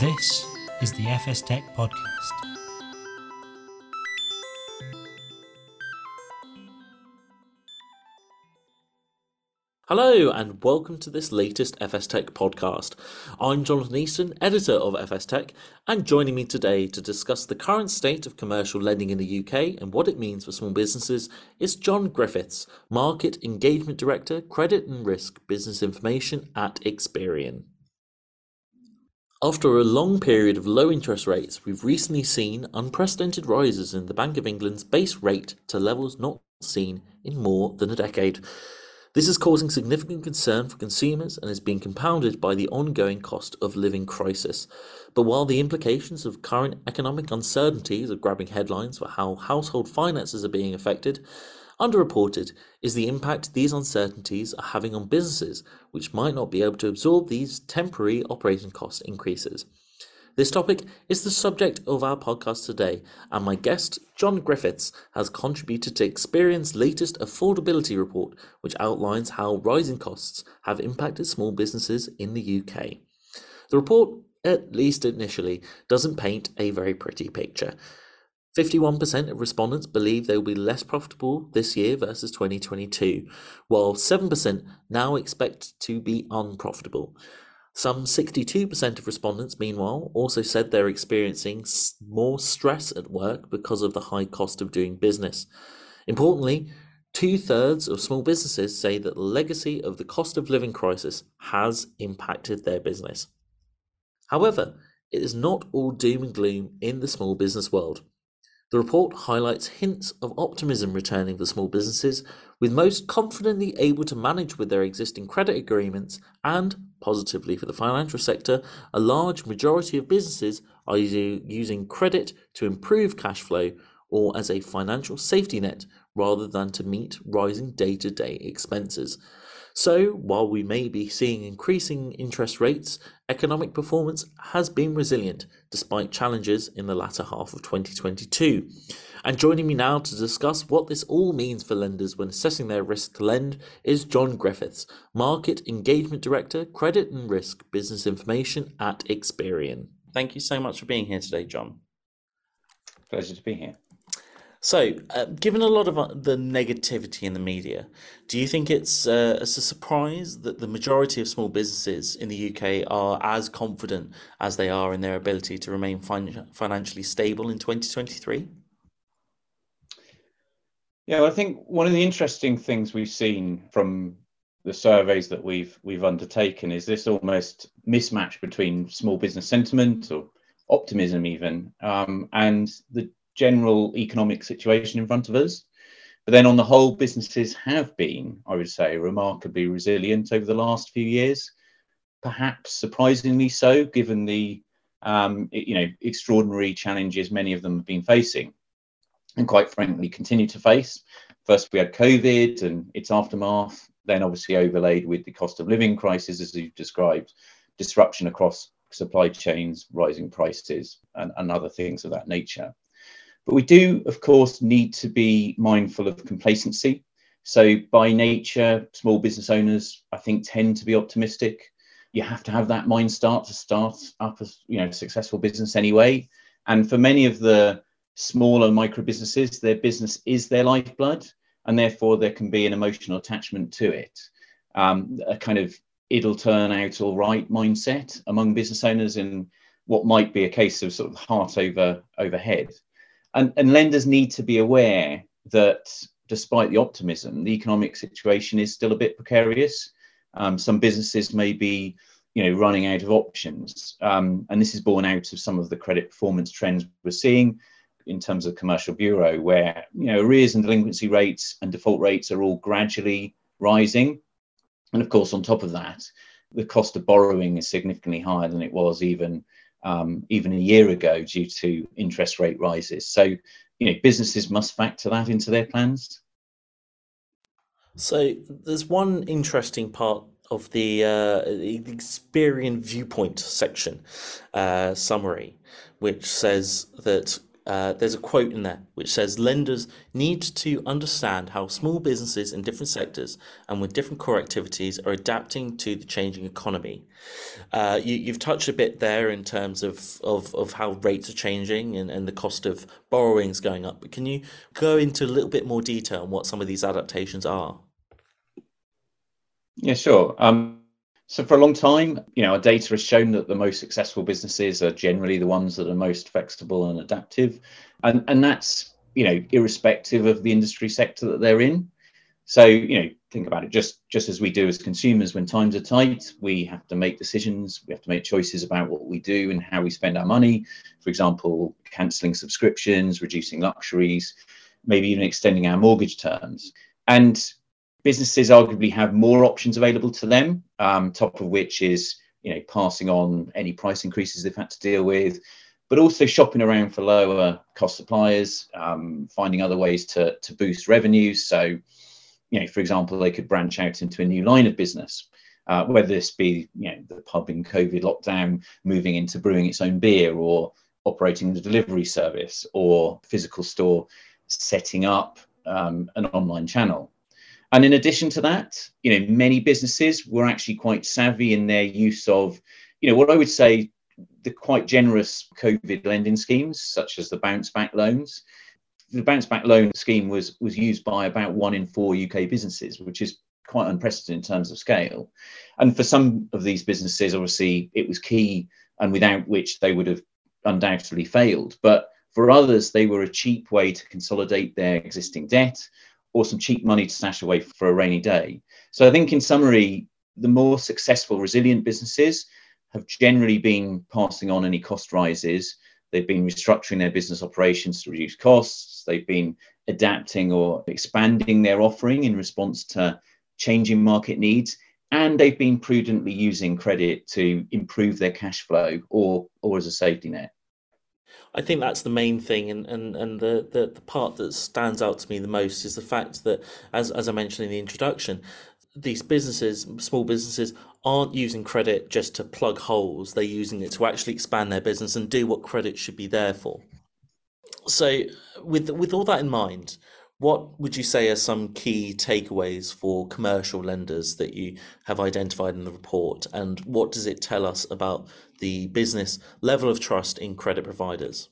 This is the FS Tech Podcast. Hello, and welcome to this latest FS Tech podcast. I'm Jonathan Easton, editor of FS Tech, and joining me today to discuss the current state of commercial lending in the UK and what it means for small businesses is John Griffiths, Market Engagement Director, Credit and Risk Business Information at Experian. After a long period of low interest rates, we've recently seen unprecedented rises in the Bank of England's base rate to levels not seen in more than a decade. This is causing significant concern for consumers and is being compounded by the ongoing cost of living crisis. But while the implications of current economic uncertainties are grabbing headlines for how household finances are being affected, Underreported is the impact these uncertainties are having on businesses, which might not be able to absorb these temporary operating cost increases. This topic is the subject of our podcast today, and my guest, John Griffiths, has contributed to Experian's latest affordability report, which outlines how rising costs have impacted small businesses in the UK. The report, at least initially, doesn't paint a very pretty picture. 51% of respondents believe they will be less profitable this year versus 2022, while 7% now expect to be unprofitable. Some 62% of respondents, meanwhile, also said they're experiencing more stress at work because of the high cost of doing business. Importantly, two thirds of small businesses say that the legacy of the cost of living crisis has impacted their business. However, it is not all doom and gloom in the small business world. The report highlights hints of optimism returning for small businesses, with most confidently able to manage with their existing credit agreements, and, positively for the financial sector, a large majority of businesses are using credit to improve cash flow or as a financial safety net rather than to meet rising day to day expenses. So, while we may be seeing increasing interest rates, economic performance has been resilient despite challenges in the latter half of 2022. And joining me now to discuss what this all means for lenders when assessing their risk to lend is John Griffiths, Market Engagement Director, Credit and Risk Business Information at Experian. Thank you so much for being here today, John. Pleasure to be here. So, uh, given a lot of uh, the negativity in the media, do you think it's, uh, it's a surprise that the majority of small businesses in the UK are as confident as they are in their ability to remain fin- financially stable in 2023? Yeah, well, I think one of the interesting things we've seen from the surveys that we've we've undertaken is this almost mismatch between small business sentiment or optimism even um, and the general economic situation in front of us. But then, on the whole, businesses have been, I would say, remarkably resilient over the last few years. Perhaps surprisingly so, given the um, you know extraordinary challenges many of them have been facing, and quite frankly continue to face. First, we had COVID and its aftermath. Then, obviously, overlaid with the cost of living crisis, as you've described, disruption across supply chains, rising prices, and, and other things of that nature. But we do, of course, need to be mindful of complacency. So, by nature, small business owners, I think, tend to be optimistic. You have to have that mind start to start up a you know successful business anyway. And for many of the smaller micro businesses, their business is their lifeblood, and therefore there can be an emotional attachment to it. Um, a kind of it'll turn out all right mindset among business owners in what might be a case of sort of heart over overhead. And, and lenders need to be aware that despite the optimism, the economic situation is still a bit precarious. Um, some businesses may be, you know, running out of options, um, and this is borne out of some of the credit performance trends we're seeing in terms of commercial bureau, where you know arrears and delinquency rates and default rates are all gradually rising, and of course, on top of that, the cost of borrowing is significantly higher than it was even um, even a year ago due to interest rate rises. So, you know, businesses must factor that into their plans. So, there's one interesting part of the, uh, Experian viewpoint section uh, summary, which says that uh, there's a quote in there which says lenders need to understand how small businesses in different sectors and with different core activities are adapting to the changing economy. Uh, you, have touched a bit there in terms of, of, of how rates are changing and, and the cost of borrowings going up, but can you go into a little bit more detail on what some of these adaptations are? Yeah, sure. Um, so for a long time, you know, our data has shown that the most successful businesses are generally the ones that are most flexible and adaptive, and and that's you know irrespective of the industry sector that they're in. So you know, think about it just just as we do as consumers when times are tight, we have to make decisions, we have to make choices about what we do and how we spend our money. For example, cancelling subscriptions, reducing luxuries, maybe even extending our mortgage terms. And businesses arguably have more options available to them, um, top of which is you know passing on any price increases they've had to deal with, but also shopping around for lower cost suppliers, um, finding other ways to to boost revenues. So, you know, for example, they could branch out into a new line of business. Uh, whether this be you know the pub in COVID lockdown moving into brewing its own beer or operating the delivery service or physical store setting up um, an online channel. And in addition to that, you know, many businesses were actually quite savvy in their use of, you know, what I would say the quite generous COVID lending schemes, such as the bounce back loans. The bounce back loan scheme was was used by about one in four UK businesses, which is quite unprecedented in terms of scale. And for some of these businesses, obviously, it was key, and without which they would have undoubtedly failed. But for others, they were a cheap way to consolidate their existing debt or some cheap money to stash away for a rainy day. So I think, in summary, the more successful, resilient businesses have generally been passing on any cost rises. They've been restructuring their business operations to reduce costs. They've been adapting or expanding their offering in response to changing market needs. And they've been prudently using credit to improve their cash flow or, or as a safety net. I think that's the main thing, and, and, and the, the, the part that stands out to me the most is the fact that, as, as I mentioned in the introduction, these businesses, small businesses, aren't using credit just to plug holes. They're using it to actually expand their business and do what credit should be there for. So, with with all that in mind, what would you say are some key takeaways for commercial lenders that you have identified in the report, and what does it tell us about the business level of trust in credit providers?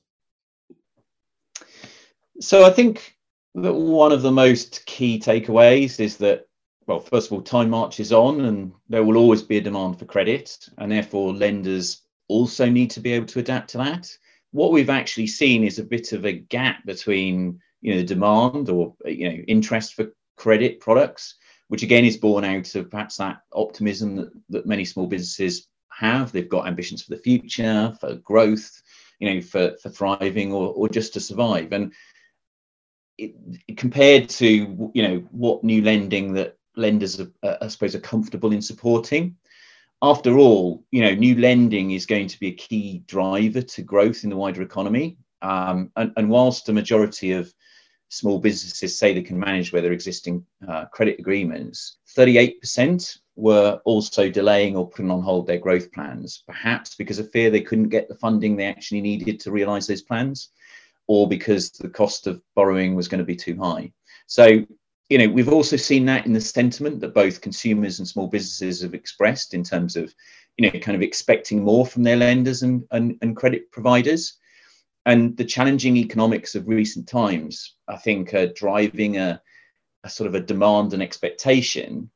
So, I think that one of the most key takeaways is that, well, first of all, time marches on, and there will always be a demand for credit, and therefore lenders also need to be able to adapt to that. What we've actually seen is a bit of a gap between you know demand or you know interest for credit products, which again is born out of perhaps that optimism that, that many small businesses have. They've got ambitions for the future, for growth, you know, for for thriving or or just to survive. And it, compared to you know what new lending that lenders are, uh, I suppose are comfortable in supporting. After all, you know, new lending is going to be a key driver to growth in the wider economy. Um, and, and whilst the majority of small businesses say they can manage with their existing uh, credit agreements, 38% were also delaying or putting on hold their growth plans, perhaps because of fear they couldn't get the funding they actually needed to realize those plans, or because the cost of borrowing was going to be too high. So, you know, we've also seen that in the sentiment that both consumers and small businesses have expressed in terms of, you know, kind of expecting more from their lenders and, and, and credit providers and the challenging economics of recent times, I think, are driving a, a, sort of a demand and expectation.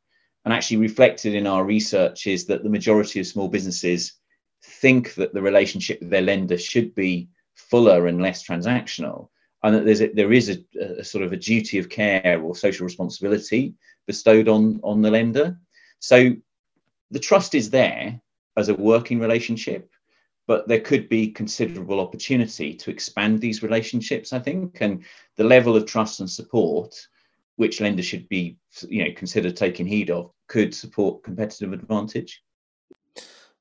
And actually, reflected in our research is that the majority of small businesses think that the relationship with their lender should be fuller and less transactional, and that there's a, there is a, a sort of a duty of care or social responsibility bestowed on on the lender. So the trust is there as a working relationship but there could be considerable opportunity to expand these relationships i think. And the level of trust and support which lenders should be you know considered taking heed of could support competitive advantage.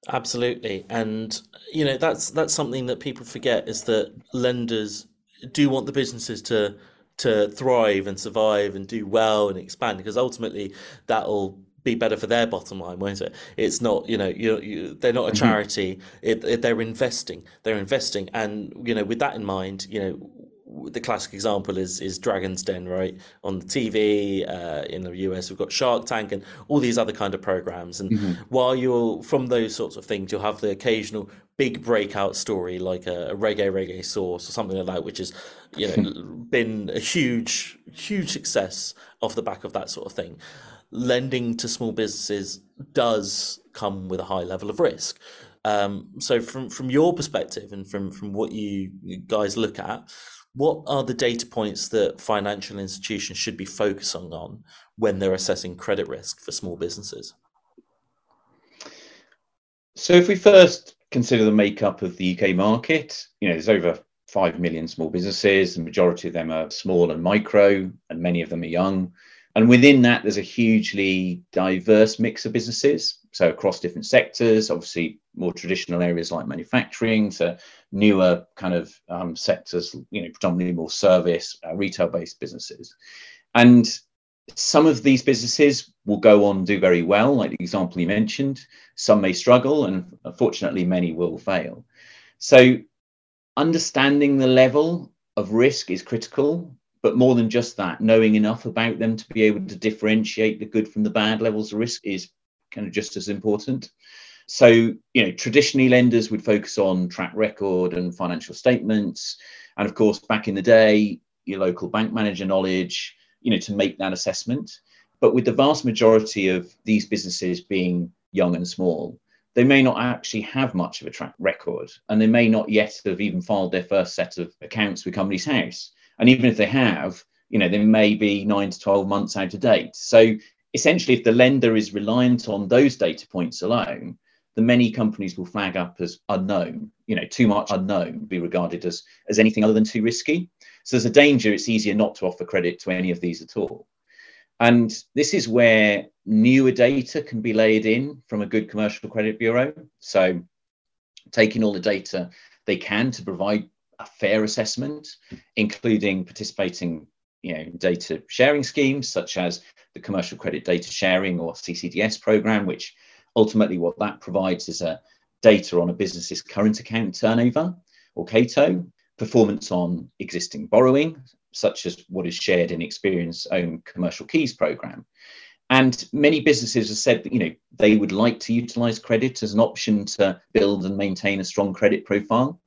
Absolutely. And you know that's that's something that people forget is that lenders do want the businesses to to thrive and survive and do well and expand because ultimately that'll be better for their bottom line, won't it? It's not, you know, you, you they're not a mm-hmm. charity. It, it, they're investing. They're investing, and you know, with that in mind, you know, the classic example is is Dragon's Den, right? On the TV uh, in the US, we've got Shark Tank and all these other kind of programs. And mm-hmm. while you're from those sorts of things, you'll have the occasional big breakout story like a, a reggae reggae sauce or something like that, which has you know been a huge huge success off the back of that sort of thing. Lending to small businesses does come with a high level of risk. Um, so from from your perspective and from from what you guys look at what are the data points that financial institutions should be focusing on when they're assessing credit risk for small businesses? So, if we first consider the makeup of the UK market, you know, there's over 5 million small businesses. The majority of them are small and micro, and many of them are young. And within that, there's a hugely diverse mix of businesses. So, across different sectors, obviously, more traditional areas like manufacturing to newer kind of um, sectors, you know, predominantly more service, uh, retail based businesses. And some of these businesses will go on do very well, like the example you mentioned. Some may struggle, and unfortunately, many will fail. So, understanding the level of risk is critical but more than just that, knowing enough about them to be able to differentiate the good from the bad levels of risk is kind of just as important. So, you know, traditionally lenders would focus on track record and financial statements. And of course, back in the day, your local bank manager knowledge, you know, to make that assessment. But with the vast majority of these businesses being young and small, they may not actually have much of a track record and they may not yet have even filed their first set of accounts with Companies House. And even if they have, you know, they may be nine to 12 months out of date. So essentially, if the lender is reliant on those data points alone, the many companies will flag up as unknown, you know, too much unknown, be regarded as, as anything other than too risky. So there's a danger it's easier not to offer credit to any of these at all. And this is where newer data can be laid in from a good commercial credit bureau. So taking all the data they can to provide a fair assessment, including participating you know, data sharing schemes such as the Commercial Credit Data Sharing or CCDS program, which ultimately what that provides is a data on a business's current account turnover or CATO, performance on existing borrowing, such as what is shared in Experian's own Commercial CAIS program. And many businesses have said that you know they would like to utilize credit as an option to build and maintain a strong credit profile.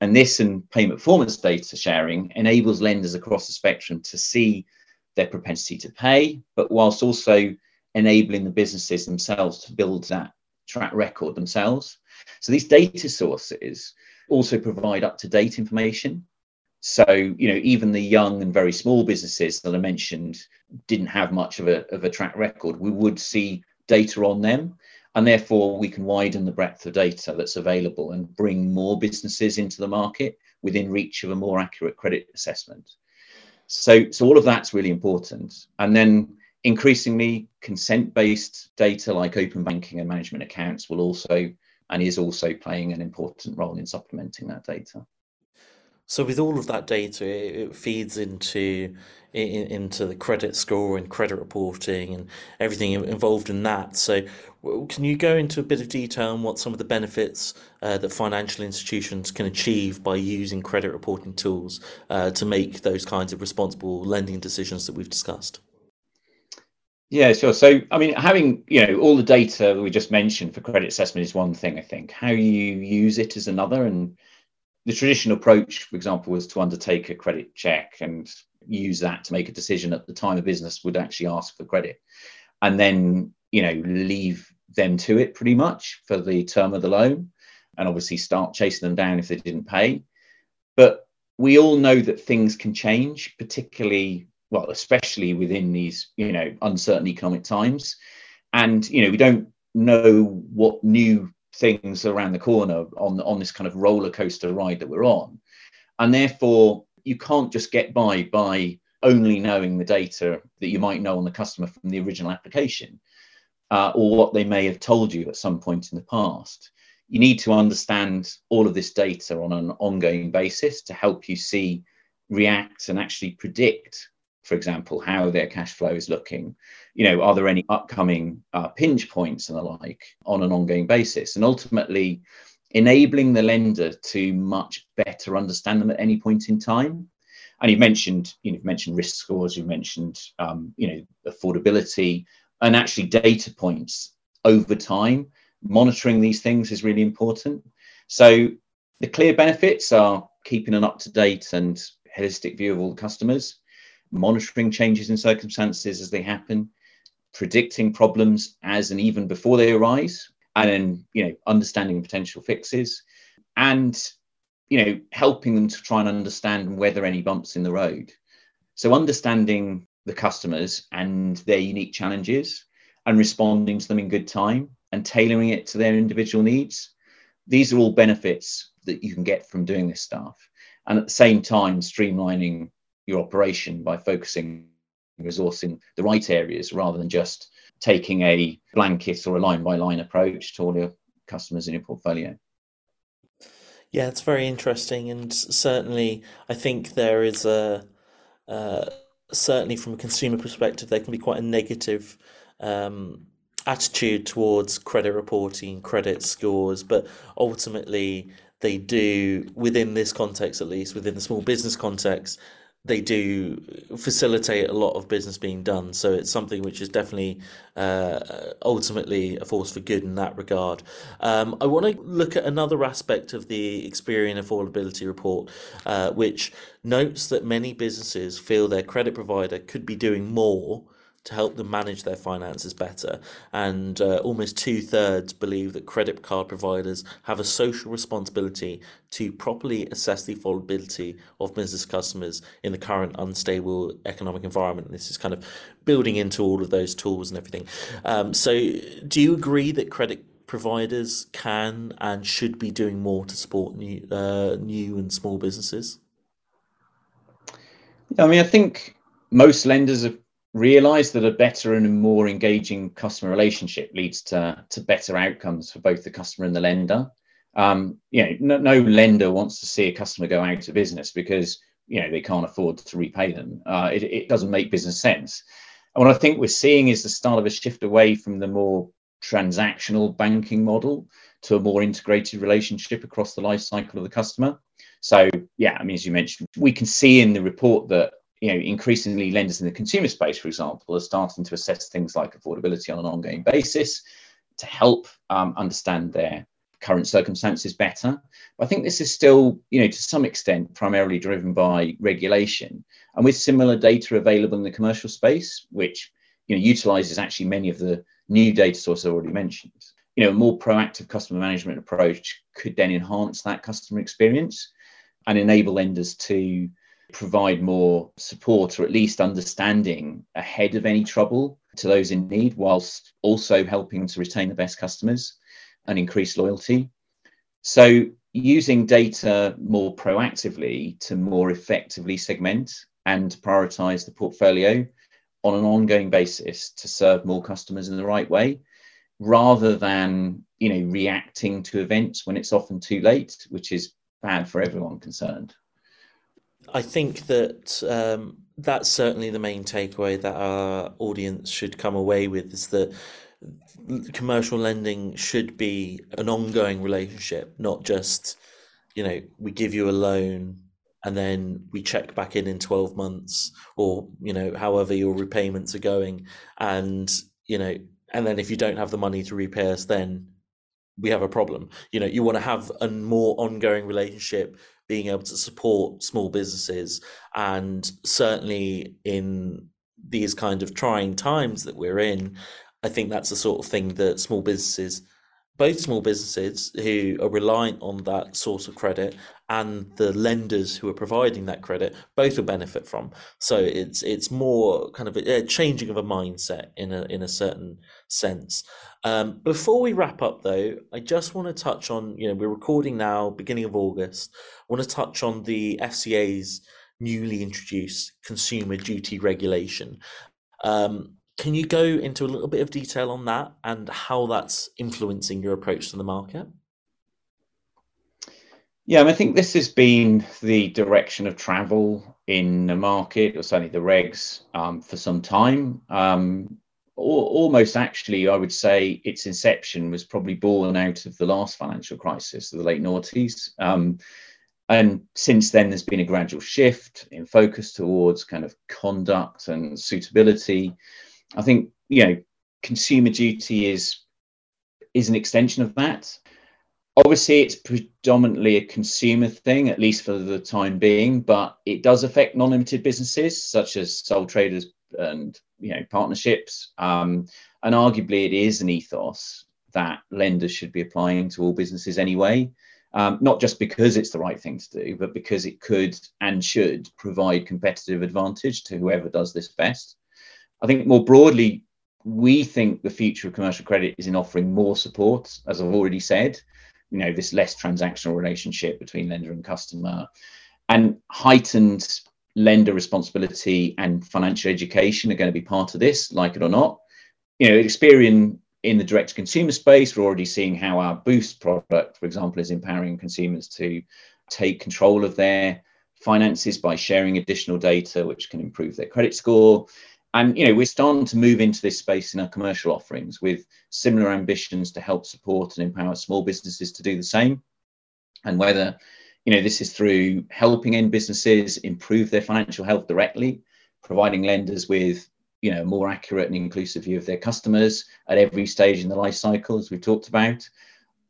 And this and payment performance data sharing enables lenders across the spectrum to see their propensity to pay, but whilst also enabling the businesses themselves to build that track record themselves. So these data sources also provide up to date information. So, you know, even the young and very small businesses that I mentioned didn't have much of a, of a track record. We would see data on them and therefore we can widen the breadth of data that's available and bring more businesses into the market within reach of a more accurate credit assessment. So so all of that's really important. And then increasingly consent based data like open banking and management accounts will also and is also playing an important role in supplementing that data so with all of that data, it feeds into into the credit score and credit reporting and everything involved in that. So, can you go into a bit of detail on what some of the benefits uh, that financial institutions can achieve by using credit reporting tools uh, to make those kinds of responsible lending decisions that we've discussed? Yeah, sure. So, I mean, having you know all the data we just mentioned for credit assessment is one thing. I think how you use it is another, and the traditional approach, for example, was to undertake a credit check and use that to make a decision at the time a business would actually ask for credit, and then you know leave them to it pretty much for the term of the loan, and obviously start chasing them down if they didn't pay. But we all know that things can change, particularly well, especially within these you know uncertain economic times, and you know we don't know what new things around the corner on on this kind of roller coaster ride that we're on. And therefore you can't just get by by only knowing the data that you might know on the customer from the original application uh, or what they may have told you at some point in the past. You need to understand all of this data on an ongoing basis to help you see react and actually predict for example, how their cash flow is looking. You know, are there any upcoming uh, pinch points and the like on an ongoing basis? And ultimately, enabling the lender to much better understand them at any point in time. And you've mentioned, you know, you've mentioned risk scores, you've mentioned, um, you know, affordability, and actually data points over time. Monitoring these things is really important. So the clear benefits are keeping an up to date and holistic view of all the customers, monitoring changes in circumstances as they happen, predicting problems as and even before they arise, and then you know understanding potential fixes, and you know helping them to try and understand whether any bumps in the road. So understanding the customers and their unique challenges and responding to them in good time and tailoring it to their individual needs. These are all benefits that you can get from doing this stuff. And at the same time, streamlining your operation by focusing resource in the right areas rather than just taking a blanket or a line by line approach to all your customers in your portfolio. Yeah, it's very interesting, and certainly, I think there is a uh, certainly from a consumer perspective, there can be quite a negative um, attitude towards credit reporting, credit scores, but ultimately they do within this context, at least within the small business context, they do facilitate a lot of business being done. So it's something which is definitely uh, ultimately a force for good in that regard. Um, I want to look at another aspect of the Experian affordability report, uh, which notes that many businesses feel their credit provider could be doing more to help them manage their finances better. And uh, almost two thirds believe that credit card providers have a social responsibility to properly assess the affordability of business customers in the current unstable economic environment. This is kind of building into all of those tools and everything. Um, so, do you agree that credit providers can and should be doing more to support new, uh, new and small businesses? I mean, I think most lenders have realize that a better and more engaging customer relationship leads to, to better outcomes for both the customer and the lender. Um, you know, no, no, lender wants to see a customer go out of business because you know they can't afford to repay them. Uh, it, it doesn't make business sense. And what I think we're seeing is the start of a shift away from the more transactional banking model to a more integrated relationship across the life cycle of the customer. So yeah, I mean, as you mentioned, we can see in the report that you know, increasingly lenders in the consumer space, for example, are starting to assess things like affordability on an ongoing basis to help um, understand their current circumstances better. But I think this is still, you know, to some extent, primarily driven by regulation, and with similar data available in the commercial space, which you know utilizes actually many of the new data sources I already mentioned. You know, a more proactive customer management approach could then enhance that customer experience and enable lenders to provide more support or at least understanding ahead of any trouble to those in need, whilst also helping to retain the best customers and increase loyalty. So, using data more proactively to more effectively segment and prioritize the portfolio on an ongoing basis to serve more customers in the right way rather than you know reacting to events when it's often too late which is bad for everyone concerned I think that um, that's certainly the main takeaway that our audience should come away with is that commercial lending should be an ongoing relationship, not just, you know, we give you a loan and then we check back in in 12 months or, you know, however your repayments are going. And, you know, and then if you don't have the money to repay us, then we have a problem. You know, you want to have a more ongoing relationship being able to support small businesses. And certainly in these kind of trying times that we're in i think that's the sort of thing that small businesses both small businesses who are reliant on that source of credit and the lenders who are providing that credit both will benefit from. So it's it's more kind of a, changing of a mindset in a in a certain sense. Um, before we wrap up though i just want to touch on you know we're recording now beginning of august. I want to touch on the fca's newly introduced consumer duty regulation. Um, can you go into a little bit of detail on that and how that's influencing your approach to the market? Yeah, I think this has been the direction of travel in the market, or certainly the regs, um, for some time. Um, almost actually, I would say its inception was probably born out of the last financial crisis of the late noughties. Um, and since then, there's been a gradual shift in focus towards kind of conduct and suitability. I think, you know, consumer duty is is an extension of that. Obviously, it's predominantly a consumer thing, at least for the time being, but it does affect non-limited businesses such as sole traders and you know partnerships. Um, and arguably, it is an ethos that lenders should be applying to all businesses anyway. Um, not just because it's the right thing to do, but because it could and should provide competitive advantage to whoever does this best. I think more broadly, we think the future of commercial credit is in offering more support, as I've already said, you know this less transactional relationship between lender and customer and heightened lender responsibility and financial education are going to be part of this like it or not. You know Experian in the direct to consumer space we're already seeing how our boost product for example is empowering consumers to take control of their finances by sharing additional data which can improve their credit score and you know we're starting to move into this space in our commercial offerings with similar ambitions to help support and empower small businesses to do the same. And whether you know this is through helping end businesses improve their financial health directly providing lenders with you know more accurate and inclusive view of their customers at every stage in the life cycle as we've talked about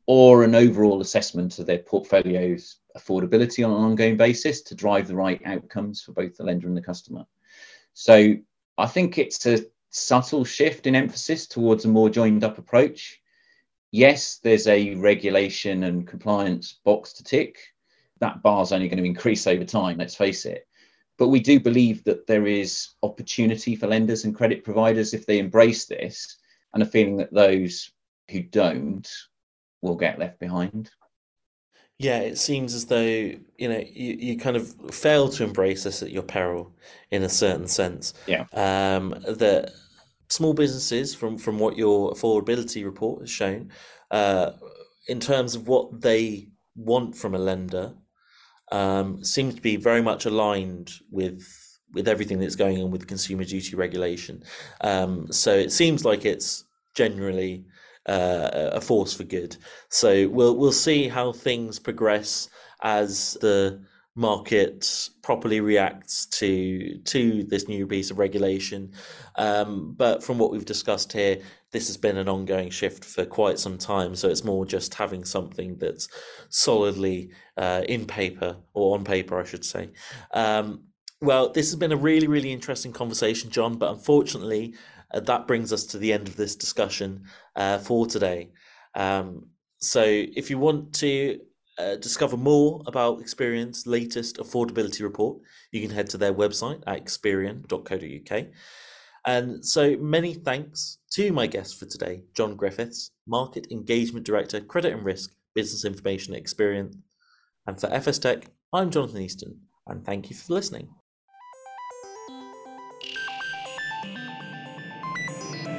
or an overall assessment of their portfolio's affordability on an ongoing basis to drive the right outcomes for both the lender and the customer. So I think it's a subtle shift in emphasis towards a more joined up approach. Yes, there's a regulation and compliance box to tick. That bar is only going to increase over time, let's face it. But we do believe that there is opportunity for lenders and credit providers if they embrace this, and a feeling that those who don't will get left behind. Yeah, it seems as though you know you, you kind of fail to embrace this at your peril, in a certain sense. Yeah. Um, that small businesses, from from what your affordability report has shown, uh, in terms of what they want from a lender, um, seems to be very much aligned with with everything that's going on with consumer duty regulation. Um, so it seems like it's generally uh, a force for good. So we'll we'll see how things progress as the market properly reacts to to this new piece of regulation. Um, but from what we've discussed here, this has been an ongoing shift for quite some time. So it's more just having something that's solidly uh, in paper or on paper, I should say. Um, well, this has been a really, really interesting conversation, John. But unfortunately, uh, that brings us to the end of this discussion uh, for today. Um, so, if you want to uh, discover more about Experian's latest affordability report, you can head to their website at experian.co.uk. And so, many thanks to my guest for today, John Griffiths, Market Engagement Director, Credit and Risk, Business Information at Experian. And for FS Tech, I'm Jonathan Easton, and thank you for listening.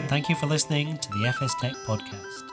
Thank you for listening to the FS Tech Podcast.